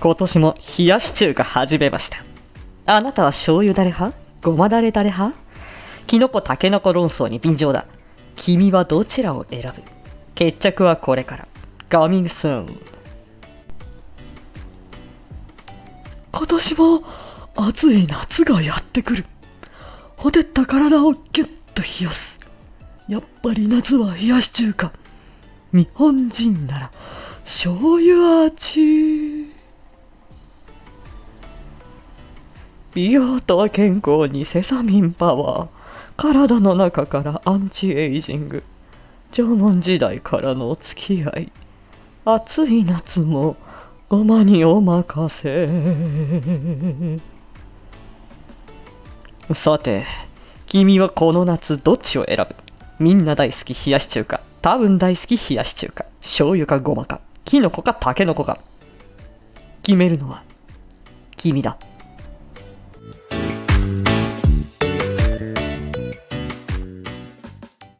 今年も冷やし中華始めました。あなたは醤油だれ派？ごまだれだれ派？きのこたけのこ論争に便乗だ。君はどちらを選ぶ？決着はこれから。ガミングスーン。今年も暑い夏がやってくるほてった体をギュッと冷やすやっぱり夏は冷やし中華日本人なら醤油味美容と健康にセサミンパワー。体の中からアンチエイジング。縄文時代からのお付き合い。暑い夏もごまにお任せ。さて、君はこの夏どっちを選ぶ？みんな大好き冷やし中華。多分大好き冷やし中華。醤油かごまか。キノコかタケノコか。決めるのは君だ。